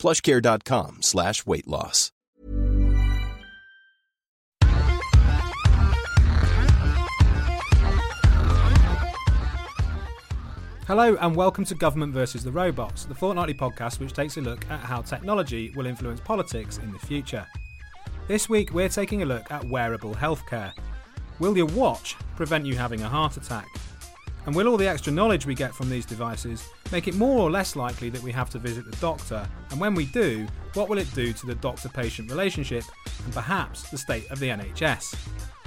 plushcare.com slash weight loss. Hello and welcome to Government versus the Robots, the fortnightly podcast which takes a look at how technology will influence politics in the future. This week we're taking a look at wearable healthcare. Will your watch prevent you having a heart attack? And will all the extra knowledge we get from these devices make it more or less likely that we have to visit the doctor? And when we do, what will it do to the doctor patient relationship and perhaps the state of the NHS?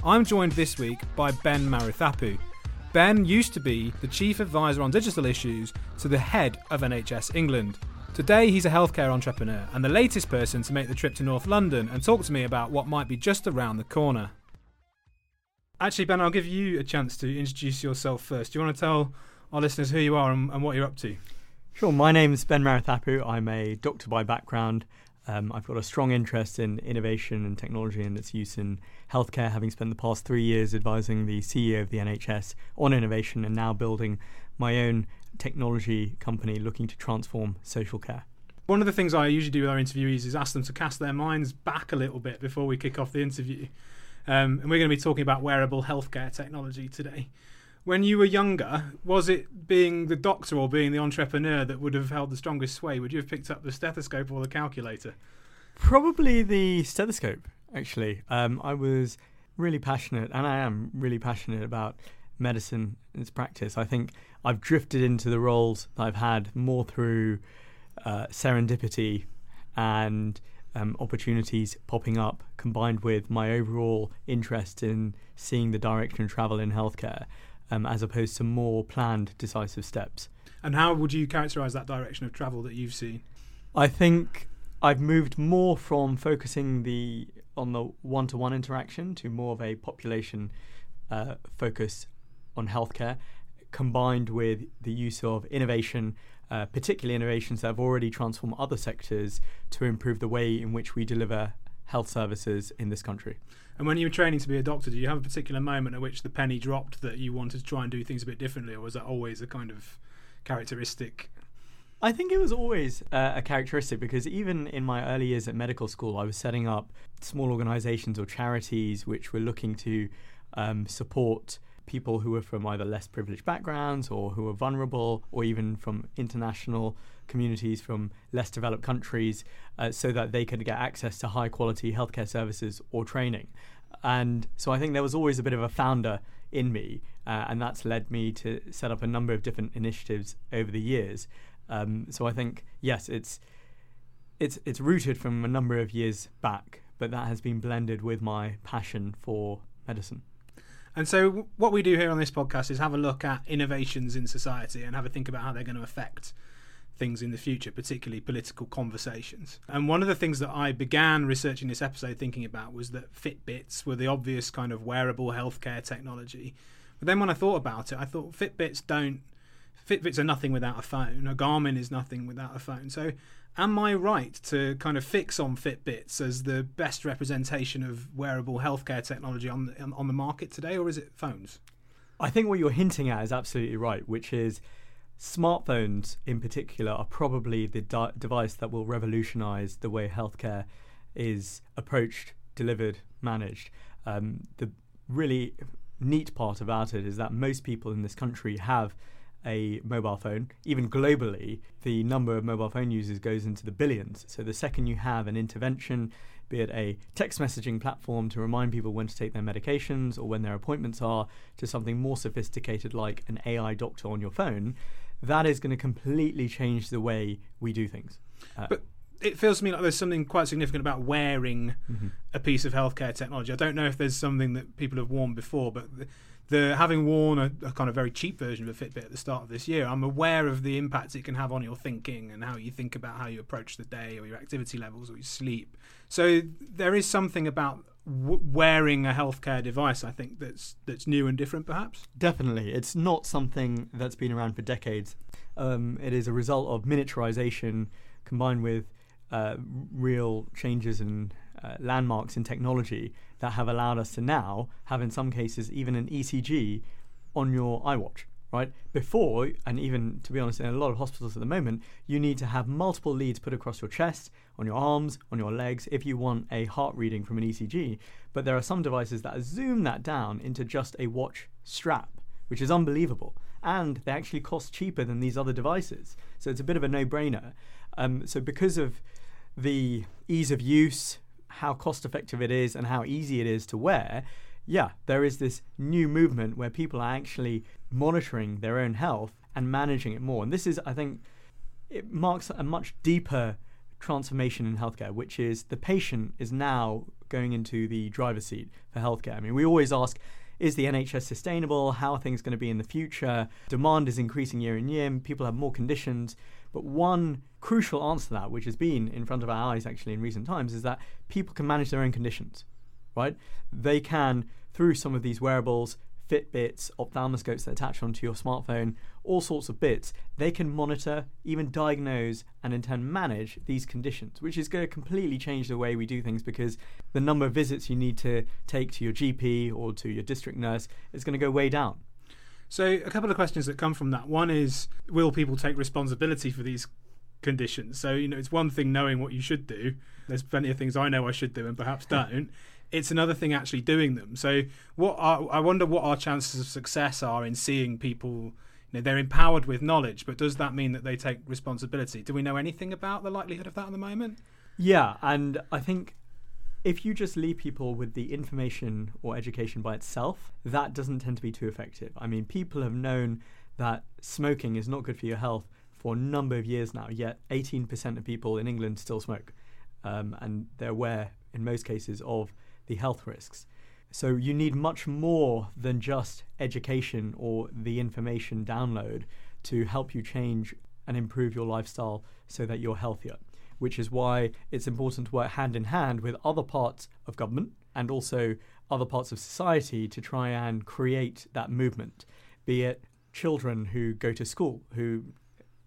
I'm joined this week by Ben Maruthappu. Ben used to be the chief advisor on digital issues to the head of NHS England. Today, he's a healthcare entrepreneur and the latest person to make the trip to North London and talk to me about what might be just around the corner. Actually, Ben, I'll give you a chance to introduce yourself first. Do you want to tell our listeners who you are and, and what you're up to? Sure. My name is Ben Maruthappu. I'm a doctor by background. Um, I've got a strong interest in innovation and technology and its use in healthcare, having spent the past three years advising the CEO of the NHS on innovation and now building my own technology company looking to transform social care. One of the things I usually do with our interviewees is ask them to cast their minds back a little bit before we kick off the interview. Um, and we're going to be talking about wearable healthcare technology today. When you were younger, was it being the doctor or being the entrepreneur that would have held the strongest sway? Would you have picked up the stethoscope or the calculator? Probably the stethoscope, actually. Um, I was really passionate, and I am really passionate about medicine and its practice. I think I've drifted into the roles that I've had more through uh, serendipity and um, opportunities popping up, combined with my overall interest in seeing the direction of travel in healthcare, um, as opposed to more planned, decisive steps. And how would you characterize that direction of travel that you've seen? I think I've moved more from focusing the on the one-to-one interaction to more of a population uh, focus on healthcare, combined with the use of innovation uh, particularly innovations that have already transformed other sectors to improve the way in which we deliver health services in this country. And when you were training to be a doctor, did you have a particular moment at which the penny dropped that you wanted to try and do things a bit differently, or was that always a kind of characteristic? I think it was always uh, a characteristic because even in my early years at medical school, I was setting up small organizations or charities which were looking to um, support people who are from either less privileged backgrounds or who are vulnerable, or even from international communities from less developed countries, uh, so that they could get access to high quality healthcare services or training. And so I think there was always a bit of a founder in me, uh, and that's led me to set up a number of different initiatives over the years. Um, so I think yes, it's it's it's rooted from a number of years back, but that has been blended with my passion for medicine. And so, what we do here on this podcast is have a look at innovations in society and have a think about how they're going to affect things in the future, particularly political conversations. And one of the things that I began researching this episode thinking about was that Fitbits were the obvious kind of wearable healthcare technology. But then when I thought about it, I thought Fitbits don't. Fitbits are nothing without a phone. A Garmin is nothing without a phone. So am I right to kind of fix on Fitbits as the best representation of wearable healthcare technology on the, on the market today, or is it phones? I think what you're hinting at is absolutely right, which is smartphones in particular are probably the di- device that will revolutionize the way healthcare is approached, delivered, managed. Um, the really neat part about it is that most people in this country have a mobile phone, even globally, the number of mobile phone users goes into the billions. So the second you have an intervention, be it a text messaging platform to remind people when to take their medications or when their appointments are, to something more sophisticated like an AI doctor on your phone, that is going to completely change the way we do things. Uh, but it feels to me like there's something quite significant about wearing mm-hmm. a piece of healthcare technology. I don't know if there's something that people have worn before, but the having worn a, a, kind of very cheap version of a Fitbit at the start of this year, I'm aware of the impact it can have on your thinking and how you think about how you approach the day or your activity levels or your sleep. So there is something about w- wearing a healthcare device. I think that's that's new and different, perhaps. Definitely, it's not something that's been around for decades. Um, it is a result of miniaturization combined with uh, real changes in uh, landmarks in technology that have allowed us to now have, in some cases, even an ECG on your iWatch. Right before, and even to be honest, in a lot of hospitals at the moment, you need to have multiple leads put across your chest, on your arms, on your legs, if you want a heart reading from an ECG. But there are some devices that zoom that down into just a watch strap, which is unbelievable and they actually cost cheaper than these other devices. So it's a bit of a no brainer. Um, so, because of the ease of use, how cost effective it is, and how easy it is to wear, yeah, there is this new movement where people are actually monitoring their own health and managing it more. And this is, I think, it marks a much deeper transformation in healthcare, which is the patient is now going into the driver's seat for healthcare. I mean, we always ask, is the NHS sustainable? How are things going to be in the future? Demand is increasing year in year, people have more conditions. But one crucial answer to that, which has been in front of our eyes actually in recent times, is that people can manage their own conditions, right? They can, through some of these wearables, Fitbits, ophthalmoscopes that attach onto your smartphone, all sorts of bits, they can monitor, even diagnose, and in turn manage these conditions, which is going to completely change the way we do things because the number of visits you need to take to your GP or to your district nurse is going to go way down. So, a couple of questions that come from that. One is Will people take responsibility for these conditions? So, you know, it's one thing knowing what you should do. There's plenty of things I know I should do and perhaps don't it's another thing actually doing them. So what are, I wonder what our chances of success are in seeing people. You know, they're empowered with knowledge, but does that mean that they take responsibility? Do we know anything about the likelihood of that at the moment? Yeah, and I think if you just leave people with the information or education by itself, that doesn't tend to be too effective. I mean, people have known that smoking is not good for your health for a number of years now, yet 18% of people in England still smoke. Um, and they're aware, in most cases, of the health risks. So you need much more than just education or the information download to help you change and improve your lifestyle so that you're healthier. Which is why it's important to work hand in hand with other parts of government and also other parts of society to try and create that movement. Be it children who go to school, who,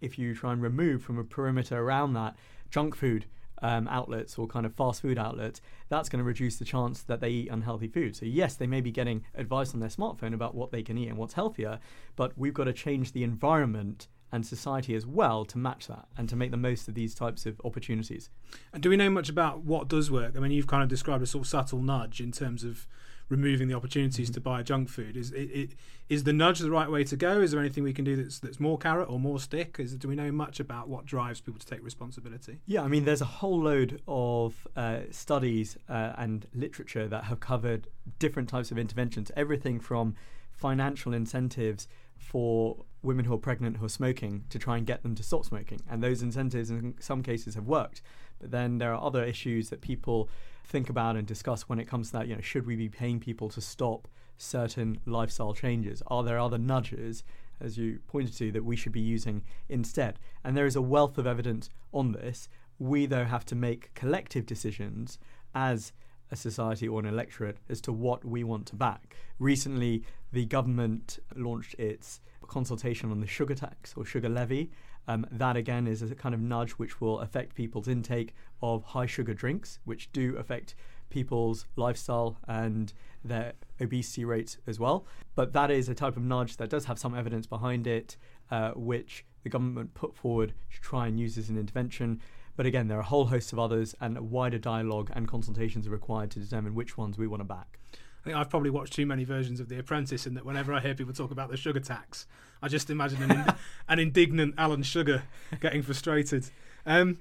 if you try and remove from a perimeter around that junk food um, outlets or kind of fast food outlets, that's going to reduce the chance that they eat unhealthy food. So, yes, they may be getting advice on their smartphone about what they can eat and what's healthier, but we've got to change the environment and society as well to match that and to make the most of these types of opportunities. And do we know much about what does work? I mean, you've kind of described a sort of subtle nudge in terms of removing the opportunities mm-hmm. to buy junk food. Is it, it, is the nudge the right way to go? Is there anything we can do that's that's more carrot or more stick? Is, do we know much about what drives people to take responsibility? Yeah, I mean, there's a whole load of uh, studies uh, and literature that have covered different types of interventions. Everything from financial incentives for women who are pregnant who are smoking to try and get them to stop smoking, and those incentives in some cases have worked. But then there are other issues that people think about and discuss when it comes to that. You know, should we be paying people to stop certain lifestyle changes? Are there other nudges, as you pointed to, that we should be using instead? And there is a wealth of evidence on this. We, though, have to make collective decisions as a society or an electorate as to what we want to back. Recently, the government launched its consultation on the sugar tax or sugar levy, um, that again is a kind of nudge which will affect people's intake of high sugar drinks, which do affect people's lifestyle and their obesity rates as well. But that is a type of nudge that does have some evidence behind it, uh, which the government put forward to try and use as an intervention. But again, there are a whole host of others, and a wider dialogue and consultations are required to determine which ones we want to back. I think I've probably watched too many versions of The Apprentice, and that whenever I hear people talk about the sugar tax, I just imagine an, ind- an indignant Alan Sugar getting frustrated. Um,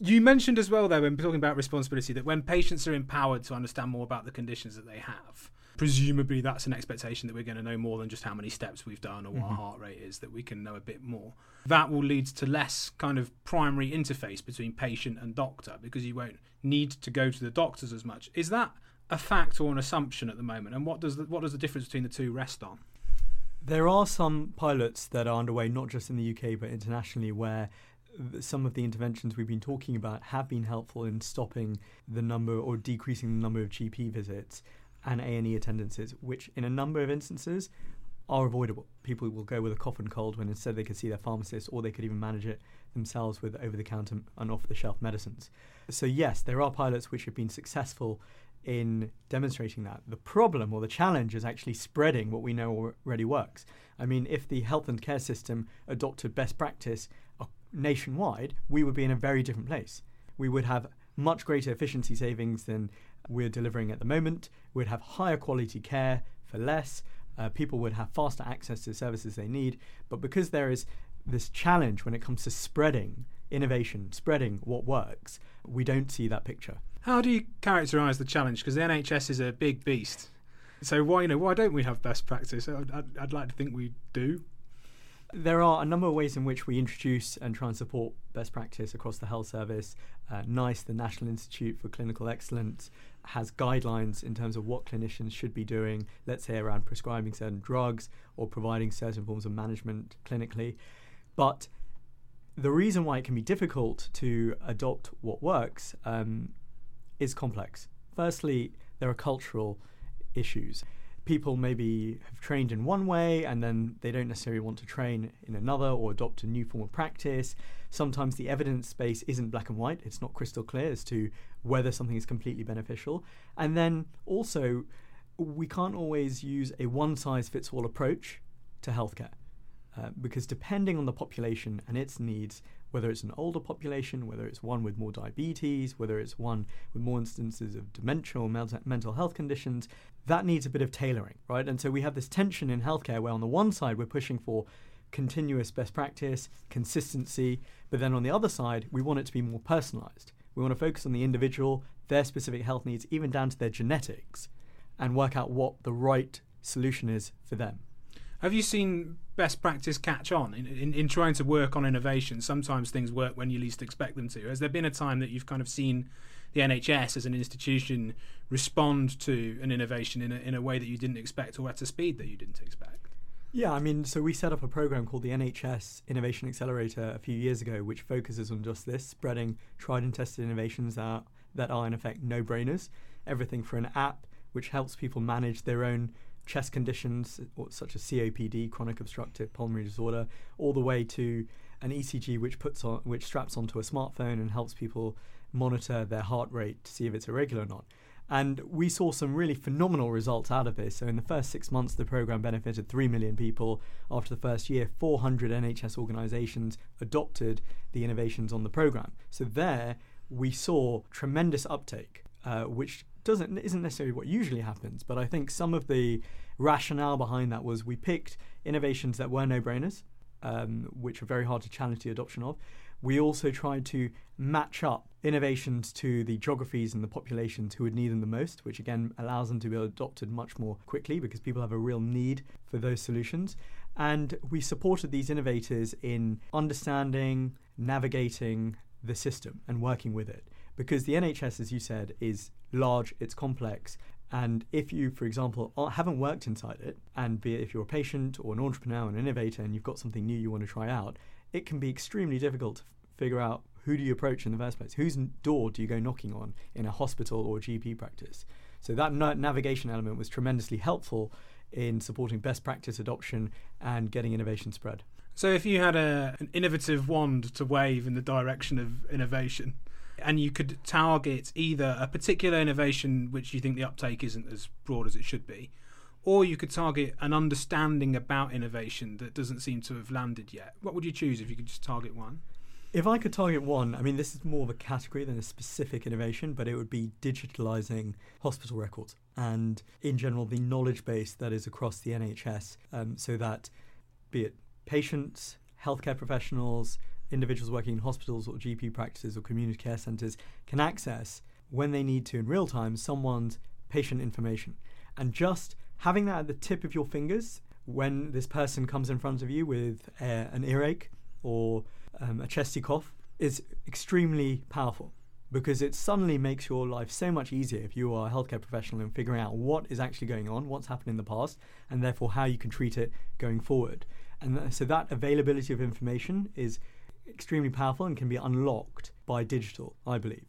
you mentioned as well, though, when talking about responsibility, that when patients are empowered to understand more about the conditions that they have, presumably that's an expectation that we're going to know more than just how many steps we've done or what mm-hmm. our heart rate is, that we can know a bit more. That will lead to less kind of primary interface between patient and doctor because you won't need to go to the doctors as much. Is that a fact or an assumption at the moment, and what does the, what does the difference between the two rest on? There are some pilots that are underway, not just in the UK but internationally, where some of the interventions we've been talking about have been helpful in stopping the number or decreasing the number of GP visits and A&E attendances, which in a number of instances are avoidable. People will go with a cough and cold when instead they could see their pharmacist or they could even manage it themselves with over the counter and off the shelf medicines. So, yes, there are pilots which have been successful in demonstrating that. The problem or the challenge is actually spreading what we know already works. I mean, if the health and care system adopted best practice uh, nationwide, we would be in a very different place. We would have much greater efficiency savings than we're delivering at the moment. We'd have higher quality care for less. Uh, people would have faster access to the services they need. But because there is this challenge when it comes to spreading innovation, spreading what works, we don't see that picture. How do you characterise the challenge? Because the NHS is a big beast. So why you know why don't we have best practice? I'd, I'd like to think we do. There are a number of ways in which we introduce and try and support best practice across the health service. Uh, NICE, the National Institute for Clinical Excellence, has guidelines in terms of what clinicians should be doing, let's say around prescribing certain drugs or providing certain forms of management clinically. But the reason why it can be difficult to adopt what works um, is complex. Firstly, there are cultural issues. People maybe have trained in one way and then they don't necessarily want to train in another or adopt a new form of practice. Sometimes the evidence base isn't black and white, it's not crystal clear as to whether something is completely beneficial. And then also, we can't always use a one size fits all approach to healthcare. Uh, because depending on the population and its needs, whether it's an older population, whether it's one with more diabetes, whether it's one with more instances of dementia or mental health conditions, that needs a bit of tailoring, right? And so we have this tension in healthcare where on the one side we're pushing for continuous best practice, consistency, but then on the other side we want it to be more personalized. We want to focus on the individual, their specific health needs, even down to their genetics, and work out what the right solution is for them. Have you seen best practice catch on in, in, in, trying to work on innovation? Sometimes things work when you least expect them to. Has there been a time that you've kind of seen the NHS as an institution respond to an innovation in a, in a way that you didn't expect or at a speed that you didn't expect? Yeah, I mean, so we set up a program called the NHS Innovation Accelerator a few years ago, which focuses on just this spreading tried and tested innovations that, that are, in effect, no brainers. Everything for an app which helps people manage their own chest conditions such as COPD, chronic obstructive pulmonary disorder, all the way to an ECG which puts on which straps onto a smartphone and helps people monitor their heart rate to see if it's irregular or not. And we saw some really phenomenal results out of this. So, in the first six months, the program benefited 3 million people. After the first year, 400 NHS organisations adopted the innovations on the program. So, there we saw tremendous uptake, uh, which doesn't isn't necessarily what usually happens, but I think some of the rationale behind that was we picked innovations that were no-brainers, um, which are very hard to challenge the adoption of. We also tried to match up innovations to the geographies and the populations who would need them the most, which again allows them to be adopted much more quickly because people have a real need for those solutions. And we supported these innovators in understanding, navigating the system and working with it. Because the NHS, as you said, is large, it's complex. And if you, for example, haven't worked inside it, and be it if you're a patient or an entrepreneur an innovator and you've got something new you want to try out, it can be extremely difficult to figure out who do you approach in the first place? Whose door do you go knocking on in a hospital or GP practice? So that na- navigation element was tremendously helpful in supporting best practice adoption and getting innovation spread. So if you had a, an innovative wand to wave in the direction of innovation, and you could target either a particular innovation which you think the uptake isn't as broad as it should be, or you could target an understanding about innovation that doesn't seem to have landed yet. What would you choose if you could just target one? If I could target one, I mean, this is more of a category than a specific innovation, but it would be digitalizing hospital records and, in general, the knowledge base that is across the NHS um, so that, be it patients, healthcare professionals, individuals working in hospitals or GP practices or community care centres can access when they need to in real time someone's patient information. And just having that at the tip of your fingers when this person comes in front of you with a, an earache or um, a chesty cough is extremely powerful because it suddenly makes your life so much easier if you are a healthcare professional in figuring out what is actually going on, what's happened in the past, and therefore how you can treat it going forward. And th- so that availability of information is extremely powerful and can be unlocked by digital, I believe.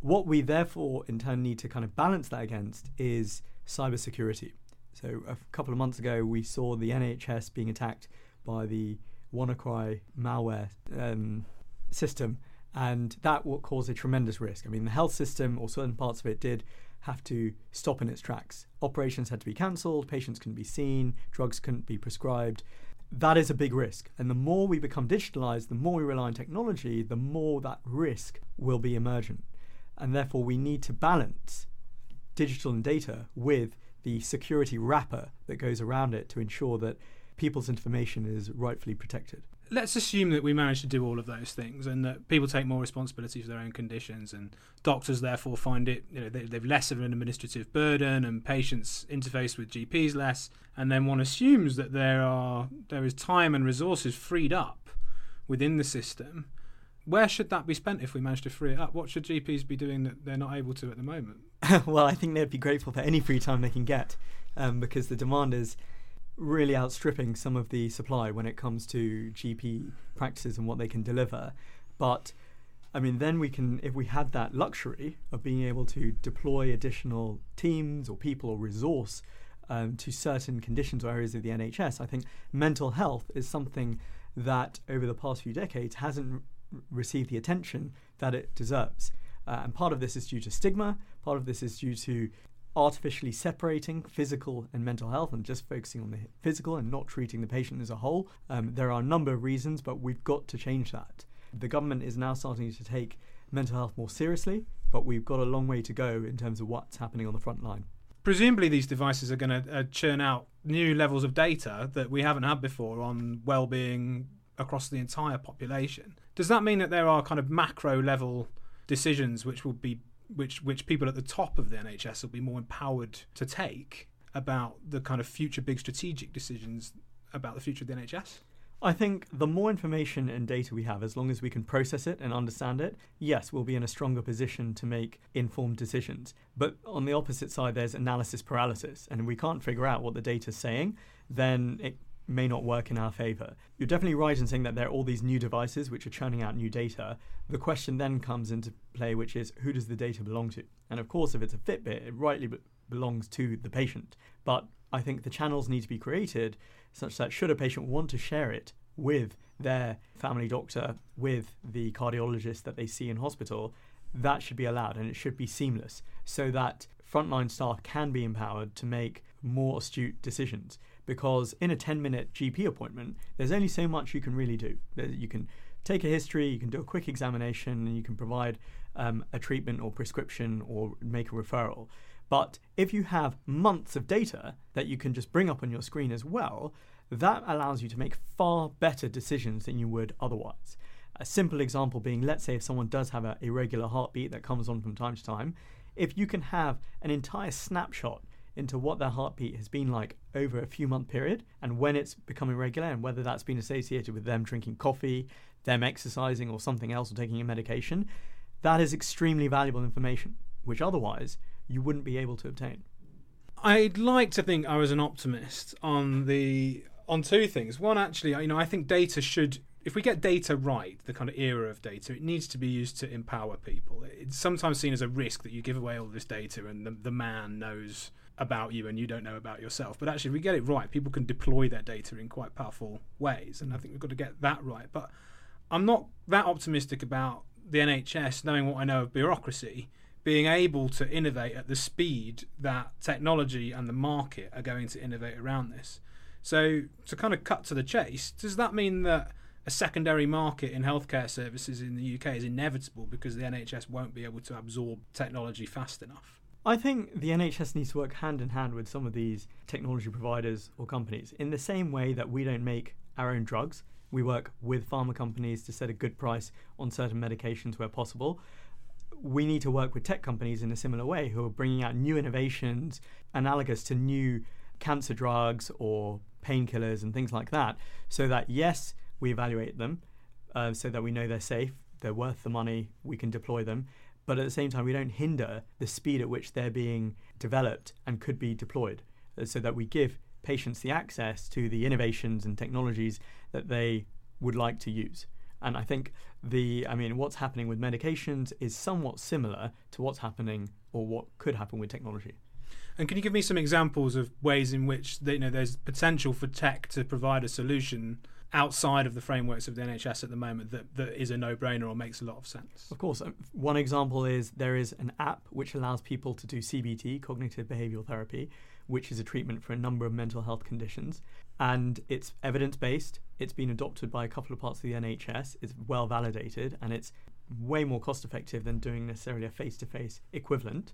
What we therefore in turn need to kind of balance that against is cybersecurity. So a couple of months ago, we saw the NHS being attacked by the WannaCry malware um, system, and that will cause a tremendous risk. I mean, the health system or certain parts of it did have to stop in its tracks. Operations had to be cancelled, patients couldn't be seen, drugs couldn't be prescribed. That is a big risk. And the more we become digitalized, the more we rely on technology, the more that risk will be emergent. And therefore, we need to balance digital and data with the security wrapper that goes around it to ensure that people's information is rightfully protected. Let's assume that we manage to do all of those things and that people take more responsibility for their own conditions and doctors therefore find it, you know, they, they've less of an administrative burden and patients interface with GPs less. And then one assumes that there are there is time and resources freed up within the system where should that be spent if we manage to free it up? What should GPs be doing that they're not able to at the moment? well, I think they'd be grateful for any free time they can get um, because the demand is really outstripping some of the supply when it comes to GP practices and what they can deliver. But I mean, then we can, if we had that luxury of being able to deploy additional teams or people or resource um, to certain conditions or areas of the NHS, I think mental health is something that over the past few decades hasn't received the attention that it deserves. Uh, and part of this is due to stigma, part of this is due to artificially separating physical and mental health and just focusing on the physical and not treating the patient as a whole. Um, there are a number of reasons, but we've got to change that. The government is now starting to take mental health more seriously, but we've got a long way to go in terms of what's happening on the front line. Presumably, these devices are going to uh, churn out new levels of data that we haven't had before on well-being across the entire population. Does that mean that there are kind of macro level decisions which will be which which people at the top of the NHS will be more empowered to take about the kind of future big strategic decisions about the future of the NHS? I think the more information and data we have, as long as we can process it and understand it, yes, we'll be in a stronger position to make informed decisions. But on the opposite side, there's analysis paralysis, and we can't figure out what the data's saying, then it may not work in our favor. You're definitely right in saying that there are all these new devices which are churning out new data. The question then comes into play, which is who does the data belong to? And of course, if it's a Fitbit, it rightly be- belongs to the patient. But I think the channels need to be created such that should a patient want to share it with their family doctor, with the cardiologist that they see in hospital, that should be allowed and it should be seamless so that frontline staff can be empowered to make more astute decisions because in a 10 minute GP appointment, there's only so much you can really do. You can take a history, you can do a quick examination, and you can provide um, a treatment or prescription or make a referral. But if you have months of data that you can just bring up on your screen as well, that allows you to make far better decisions than you would otherwise. A simple example being let's say if someone does have an irregular heartbeat that comes on from time to time, if you can have an entire snapshot into what their heartbeat has been like over a few month period and when it's becoming regular and whether that's been associated with them drinking coffee, them exercising or something else or taking a medication, that is extremely valuable information, which otherwise you wouldn't be able to obtain. I'd like to think I was an optimist on the on two things. One, actually, you know, I think data should, if we get data right, the kind of era of data, it needs to be used to empower people. It's sometimes seen as a risk that you give away all this data and the, the man knows about you and you don't know about yourself. But actually, if we get it right, people can deploy their data in quite powerful ways. And I think we've got to get that right. But I'm not that optimistic about the NHS, knowing what I know of bureaucracy, being able to innovate at the speed that technology and the market are going to innovate around this. So, to kind of cut to the chase, does that mean that a secondary market in healthcare services in the UK is inevitable because the NHS won't be able to absorb technology fast enough? I think the NHS needs to work hand in hand with some of these technology providers or companies in the same way that we don't make our own drugs. We work with pharma companies to set a good price on certain medications where possible. We need to work with tech companies in a similar way who are bringing out new innovations analogous to new cancer drugs or painkillers and things like that, so that yes, we evaluate them uh, so that we know they're safe, they're worth the money, we can deploy them, but at the same time, we don't hinder the speed at which they're being developed and could be deployed, uh, so that we give patients the access to the innovations and technologies that they would like to use. And I think the, I mean, what's happening with medications is somewhat similar to what's happening or what could happen with technology. And can you give me some examples of ways in which you know there's potential for tech to provide a solution outside of the frameworks of the NHS at the moment that, that is a no-brainer or makes a lot of sense? Of course. Um, one example is there is an app which allows people to do CBT, cognitive behavioral therapy, which is a treatment for a number of mental health conditions. And it's evidence based. It's been adopted by a couple of parts of the NHS. It's well validated and it's way more cost effective than doing necessarily a face to face equivalent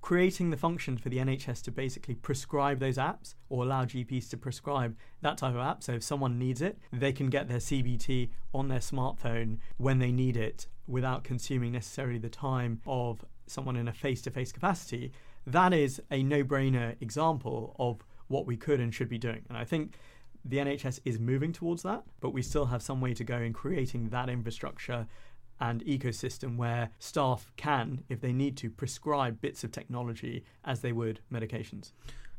creating the function for the NHS to basically prescribe those apps or allow GPs to prescribe that type of app. So if someone needs it, they can get their CBT on their smartphone when they need it without consuming necessarily the time of someone in a face to face capacity. That is a no brainer example of what we could and should be doing. And I think the NHS is moving towards that, but we still have some way to go in creating that infrastructure and ecosystem where staff can, if they need to, prescribe bits of technology as they would medications.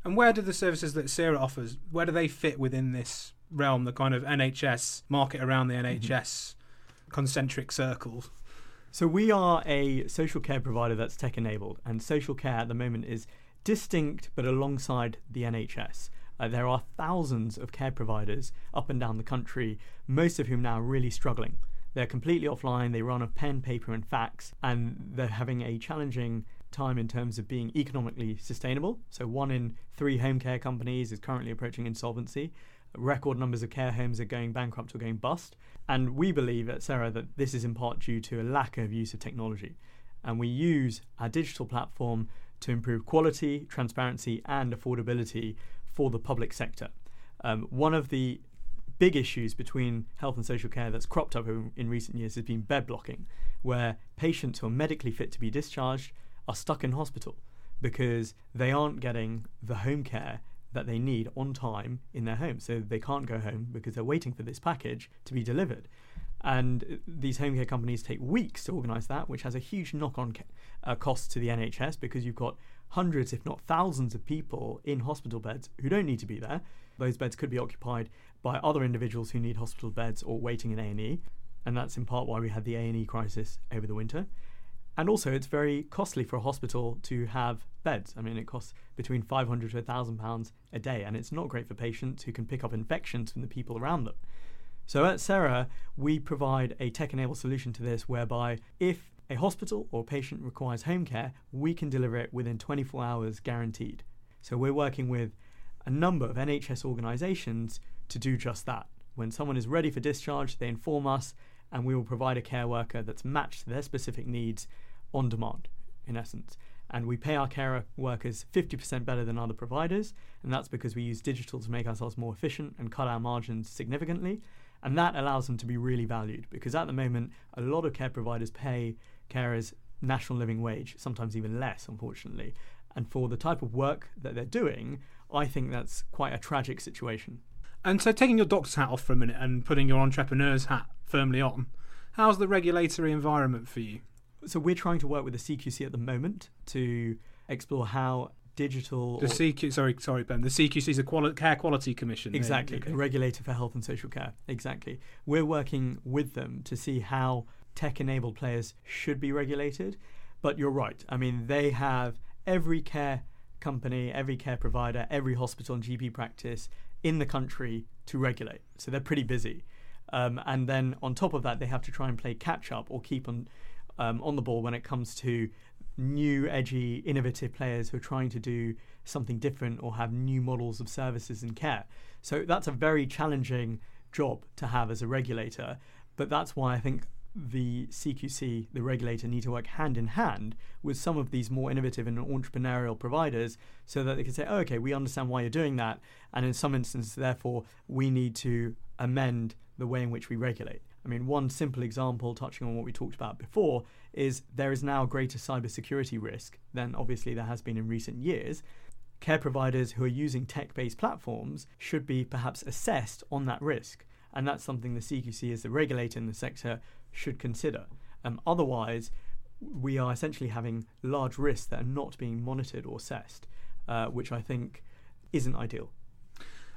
And where do the services that Cera offers, where do they fit within this realm, the kind of NHS market around the NHS mm-hmm. concentric circles? So we are a social care provider that's tech enabled, and social care at the moment is distinct but alongside the NHS. Uh, there are thousands of care providers up and down the country, most of whom now are really struggling. They're completely offline, they run off pen, paper, and fax, and they're having a challenging time in terms of being economically sustainable. So, one in three home care companies is currently approaching insolvency. Record numbers of care homes are going bankrupt or going bust. And we believe at Cera that this is in part due to a lack of use of technology. And we use our digital platform to improve quality, transparency, and affordability for the public sector. Um, one of the big issues between health and social care that's cropped up in, in recent years has been bed blocking, where patients who are medically fit to be discharged are stuck in hospital because they aren't getting the home care that they need on time in their home. So they can't go home because they're waiting for this package to be delivered. And these home care companies take weeks to organise that, which has a huge knock on uh, cost to the NHS because you've got hundreds, if not thousands, of people in hospital beds who don't need to be there. Those beds could be occupied by other individuals who need hospital beds or waiting in A&E, and that's in part why we had the A&E crisis over the winter. And also, it's very costly for a hospital to have beds. I mean, it costs between 500 to 1,000 pounds a day, and it's not great for patients who can pick up infections from the people around them. So at Cera, we provide a tech-enabled solution to this, whereby if a hospital or patient requires home care, we can deliver it within 24 hours guaranteed. So we're working with a number of NHS organisations to do just that. When someone is ready for discharge, they inform us, and we will provide a care worker that's matched to their specific needs on demand, in essence. And we pay our care workers 50% better than other providers, and that's because we use digital to make ourselves more efficient and cut our margins significantly. And that allows them to be really valued because at the moment, a lot of care providers pay carers national living wage, sometimes even less, unfortunately. And for the type of work that they're doing, I think that's quite a tragic situation. And so, taking your doctor's hat off for a minute and putting your entrepreneur's hat firmly on, how's the regulatory environment for you? So, we're trying to work with the CQC at the moment to explore how digital. The CQ, sorry, sorry, Ben. The CQC is a quali- Care Quality Commission. Exactly, okay. the regulator for health and social care. Exactly. We're working with them to see how tech-enabled players should be regulated. But you're right. I mean, they have every care company, every care provider, every hospital and GP practice in the country to regulate. So they're pretty busy. Um, and then on top of that, they have to try and play catch up or keep on um, on the ball when it comes to new, edgy, innovative players who are trying to do something different or have new models of services and care. So that's a very challenging job to have as a regulator. But that's why I think the CQC, the regulator, need to work hand in hand with some of these more innovative and entrepreneurial providers so that they can say, oh, okay, we understand why you're doing that. And in some instances, therefore, we need to amend the way in which we regulate. I mean, one simple example, touching on what we talked about before, is there is now greater cybersecurity risk than obviously there has been in recent years. Care providers who are using tech based platforms should be perhaps assessed on that risk. And that's something the CQC, as the regulator in the sector, should consider. Um, otherwise, we are essentially having large risks that are not being monitored or assessed, uh, which I think isn't ideal.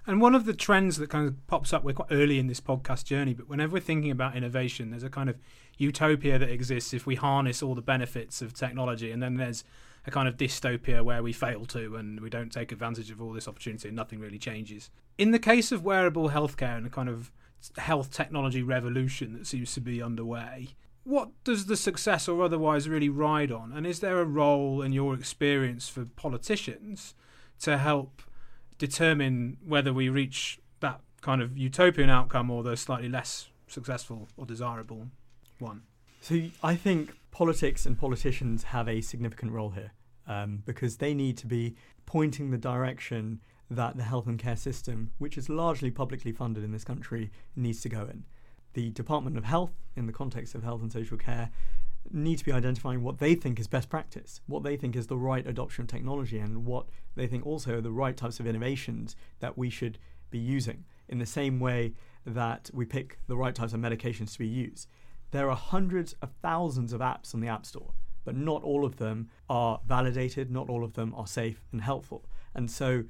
And one of the trends that kind of pops up, we're quite early in this podcast journey, but whenever we're thinking about innovation, there's a kind of utopia that exists if we harness all the benefits of technology, and then there's a kind of dystopia where we fail to and we don't take advantage of all this opportunity and nothing really changes. In the case of wearable healthcare and the kind of health technology revolution that seems to be underway, what does the success or otherwise really ride on? And is there a role in your experience for politicians to help determine whether we reach that kind of utopian outcome or the slightly less successful or desirable one? So I think politics and politicians have a significant role here um, because they need to be pointing the direction that the health and care system, which is largely publicly funded in this country, needs to go in. The Department of Health, in the context of health and social care, need to be identifying what they think is best practice, what they think is the right adoption of technology, and what they think also are the right types of innovations that we should be using. In the same way that we pick the right types of medications to be used. There are hundreds of thousands of apps on the App Store, but not all of them are validated, not all of them are safe and helpful. And so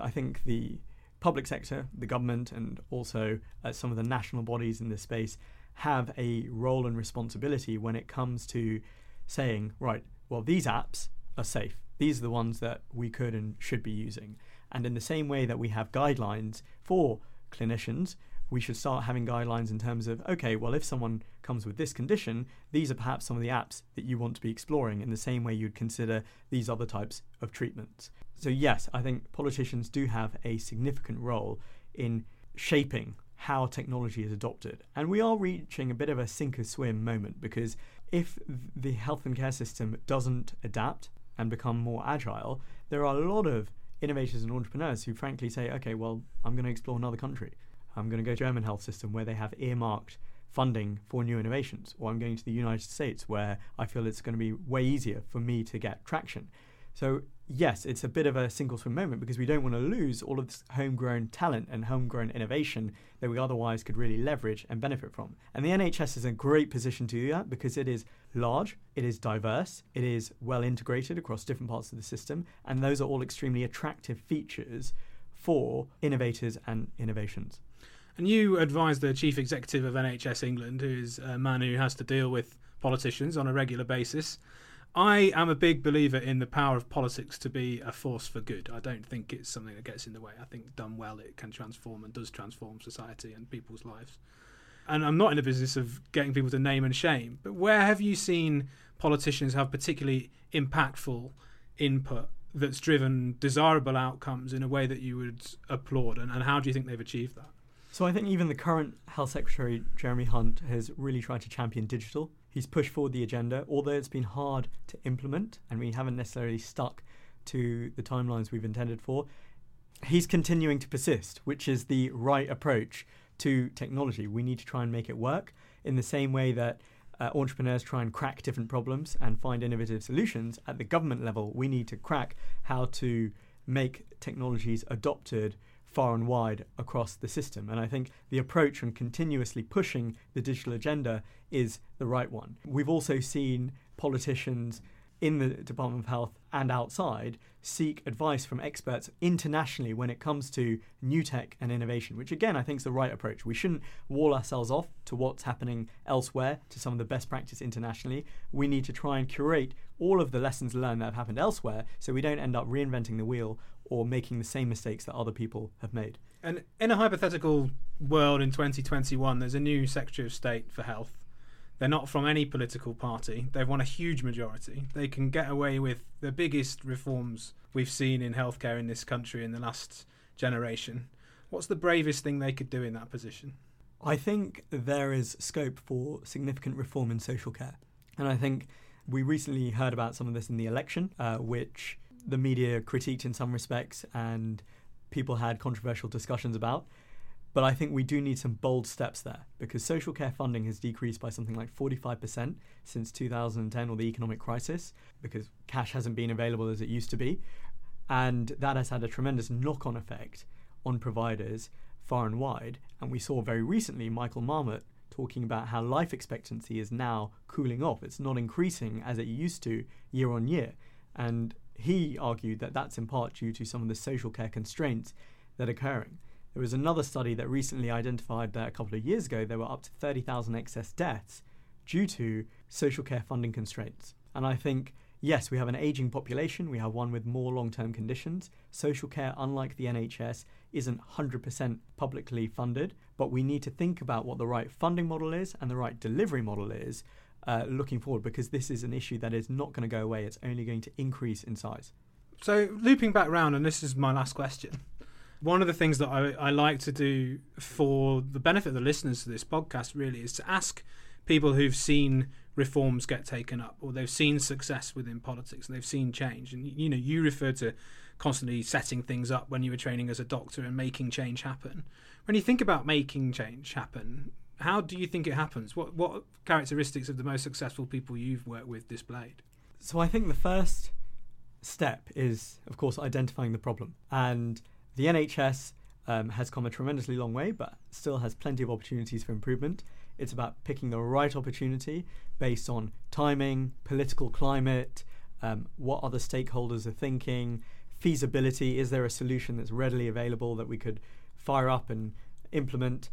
I think the public sector, the government, and also uh, some of the national bodies in this space have a role and responsibility when it comes to saying, right, well, these apps are safe. These are the ones that we could and should be using. And in the same way that we have guidelines for clinicians, we should start having guidelines in terms of okay, well, if someone comes with this condition, these are perhaps some of the apps that you want to be exploring in the same way you'd consider these other types of treatments. So, yes, I think politicians do have a significant role in shaping how technology is adopted. And we are reaching a bit of a sink or swim moment because if the health and care system doesn't adapt and become more agile, there are a lot of innovators and entrepreneurs who frankly say, okay, well, I'm going to explore another country. I'm going to go to German health system where they have earmarked funding for new innovations, or I'm going to the United States where I feel it's going to be way easier for me to get traction. So yes, it's a bit of a single swim moment because we don't want to lose all of this homegrown talent and homegrown innovation that we otherwise could really leverage and benefit from. And the NHS is in a great position to do that because it is large, it is diverse, it is well integrated across different parts of the system, and those are all extremely attractive features for innovators and innovations. And you advise the chief executive of NHS England, who is a man who has to deal with politicians on a regular basis. I am a big believer in the power of politics to be a force for good. I don't think it's something that gets in the way. I think done well, it can transform and does transform society and people's lives. And I'm not in the business of getting people to name and shame, but where have you seen politicians have particularly impactful input that's driven desirable outcomes in a way that you would applaud? And, and how do you think they've achieved that? So I think even the current Health Secretary, Jeremy Hunt, has really tried to champion digital. He's pushed forward the agenda, although it's been hard to implement and we haven't necessarily stuck to the timelines we've intended for. He's continuing to persist, which is the right approach to technology. We need to try and make it work in the same way that uh, entrepreneurs try and crack different problems and find innovative solutions. At the government level, we need to crack how to make technologies adopted far and wide across the system. And I think the approach on continuously pushing the digital agenda is the right one. We've also seen politicians in the Department of Health and outside seek advice from experts internationally when it comes to new tech and innovation, which again I think is the right approach. We shouldn't wall ourselves off to what's happening elsewhere, to some of the best practice internationally. We need to try and curate all of the lessons learned that have happened elsewhere so we don't end up reinventing the wheel or making the same mistakes that other people have made. And in a hypothetical world in 2021, there's a new Secretary of State for Health. They're not from any political party. They've won a huge majority. They can get away with the biggest reforms we've seen in healthcare in this country in the last generation. What's the bravest thing they could do in that position? I think there is scope for significant reform in social care. And I think we recently heard about some of this in the election, uh, which the media critiqued in some respects and people had controversial discussions about. But I think we do need some bold steps there because social care funding has decreased by something like 45% since 2010 or the economic crisis because cash hasn't been available as it used to be. And that has had a tremendous knock on effect on providers far and wide. And we saw very recently Michael Marmot talking about how life expectancy is now cooling off. It's not increasing as it used to year on year. And he argued that that's in part due to some of the social care constraints that are occurring. There was another study that recently identified that a couple of years ago there were up to 30,000 excess deaths due to social care funding constraints. And I think, yes, we have an aging population, we have one with more long term conditions. Social care, unlike the NHS, isn't 100% publicly funded, but we need to think about what the right funding model is and the right delivery model is uh, looking forward because this is an issue that is not going to go away, it's only going to increase in size. So, looping back round, and this is my last question. One of the things that I, I like to do for the benefit of the listeners to this podcast really is to ask people who've seen reforms get taken up or they've seen success within politics and they've seen change. And you know, you refer to constantly setting things up when you were training as a doctor and making change happen. When you think about making change happen, how do you think it happens? What what characteristics of the most successful people you've worked with displayed? So I think the first step is, of course, identifying the problem. And the NHS um, has come a tremendously long way, but still has plenty of opportunities for improvement. It's about picking the right opportunity based on timing, political climate, um, what other stakeholders are thinking, feasibility. Is there a solution that's readily available that we could fire up and implement?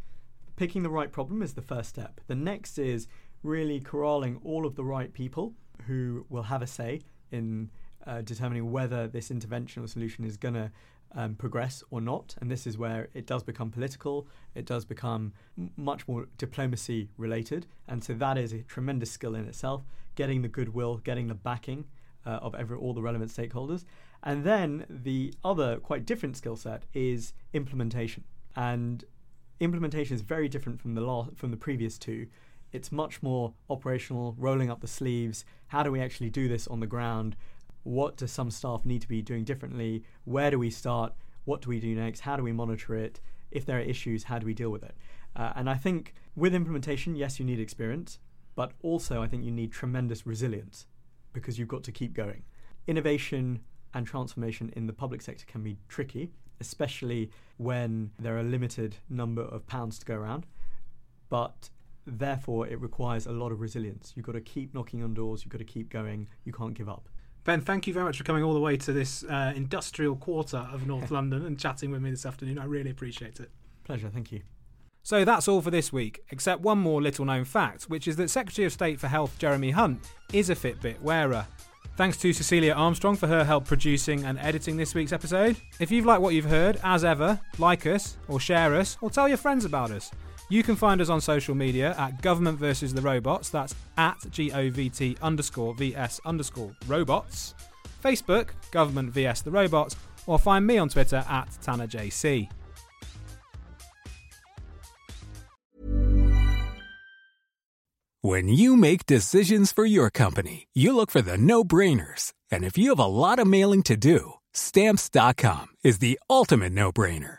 Picking the right problem is the first step. The next is really corralling all of the right people who will have a say in uh, determining whether this intervention or solution is going to um, progress or not. And this is where it does become political, it does become m- much more diplomacy related. And so that is a tremendous skill in itself getting the goodwill, getting the backing uh, of every, all the relevant stakeholders. And then the other quite different skill set is implementation. And implementation is very different from the law, from the previous two. It's much more operational, rolling up the sleeves. How do we actually do this on the ground? What does some staff need to be doing differently? Where do we start? What do we do next? How do we monitor it? If there are issues, how do we deal with it? Uh, and I think with implementation, yes, you need experience, but also I think you need tremendous resilience because you've got to keep going. Innovation and transformation in the public sector can be tricky, especially when there are a limited number of pounds to go around. But therefore, it requires a lot of resilience. You've got to keep knocking on doors, you've got to keep going, you can't give up. Ben, thank you very much for coming all the way to this uh, industrial quarter of North London and chatting with me this afternoon. I really appreciate it. Pleasure, thank you. So that's all for this week, except one more little known fact, which is that Secretary of State for Health Jeremy Hunt is a Fitbit wearer. Thanks to Cecilia Armstrong for her help producing and editing this week's episode. If you've liked what you've heard, as ever, like us, or share us, or tell your friends about us. You can find us on social media at Government versus the Robots. That's at G O V T underscore VS underscore robots. Facebook, Government vs the Robots, or find me on Twitter at TannerJC. When you make decisions for your company, you look for the no brainers. And if you have a lot of mailing to do, stamps.com is the ultimate no brainer.